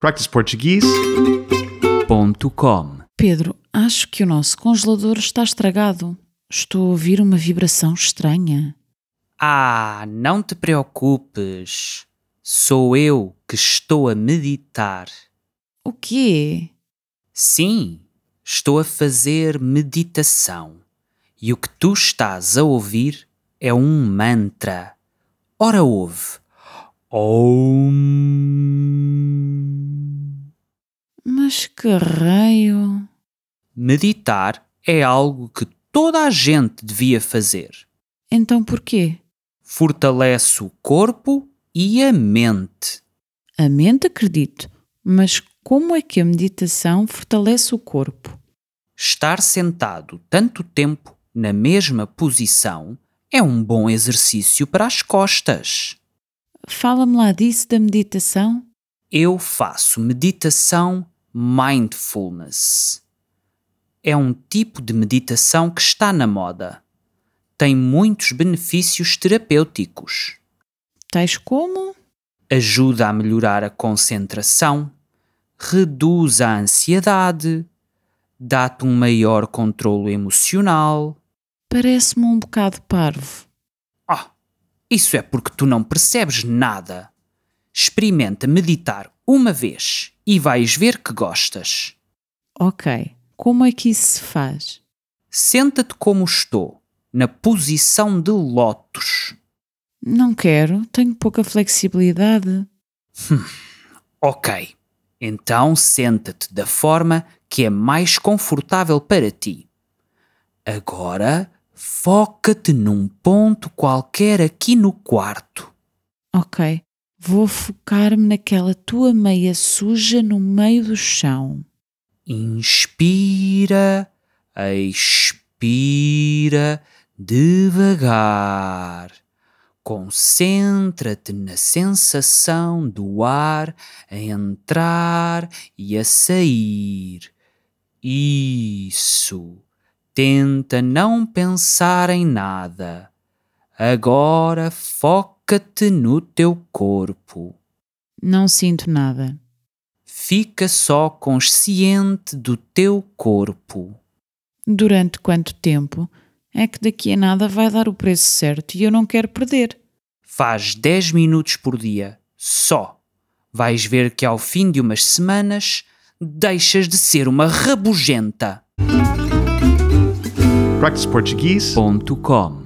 practiceportuguese.com Pedro, acho que o nosso congelador está estragado. Estou a ouvir uma vibração estranha. Ah, não te preocupes. Sou eu que estou a meditar. O quê? Sim, estou a fazer meditação. E o que tu estás a ouvir é um mantra. Ora, ouve. Om. Mas que raio? Meditar é algo que toda a gente devia fazer. Então porquê? Fortalece o corpo e a mente. A mente acredito, mas como é que a meditação fortalece o corpo? Estar sentado tanto tempo na mesma posição é um bom exercício para as costas. Fala-me lá disso da meditação. Eu faço meditação mindfulness. É um tipo de meditação que está na moda. Tem muitos benefícios terapêuticos. Tais como? Ajuda a melhorar a concentração, reduz a ansiedade, dá-te um maior controlo emocional. Parece-me um bocado parvo. Ah, isso é porque tu não percebes nada. Experimenta meditar uma vez e vais ver que gostas. Ok, como é que isso se faz? Senta-te como estou, na posição de lótus. Não quero, tenho pouca flexibilidade. Ok, então senta-te da forma que é mais confortável para ti. Agora foca-te num ponto qualquer aqui no quarto. Ok, vou focar-me naquela tua meia suja no meio do chão. Inspira, expira devagar. Concentra-te na sensação do ar a entrar e a sair. Isso. Tenta não pensar em nada. Agora foca-te no teu corpo. Não sinto nada. Fica só consciente do teu corpo. Durante quanto tempo? É que daqui a nada vai dar o preço certo e eu não quero perder. Faz 10 minutos por dia, só. Vais ver que ao fim de umas semanas deixas de ser uma rabugenta. practiceportuguese.com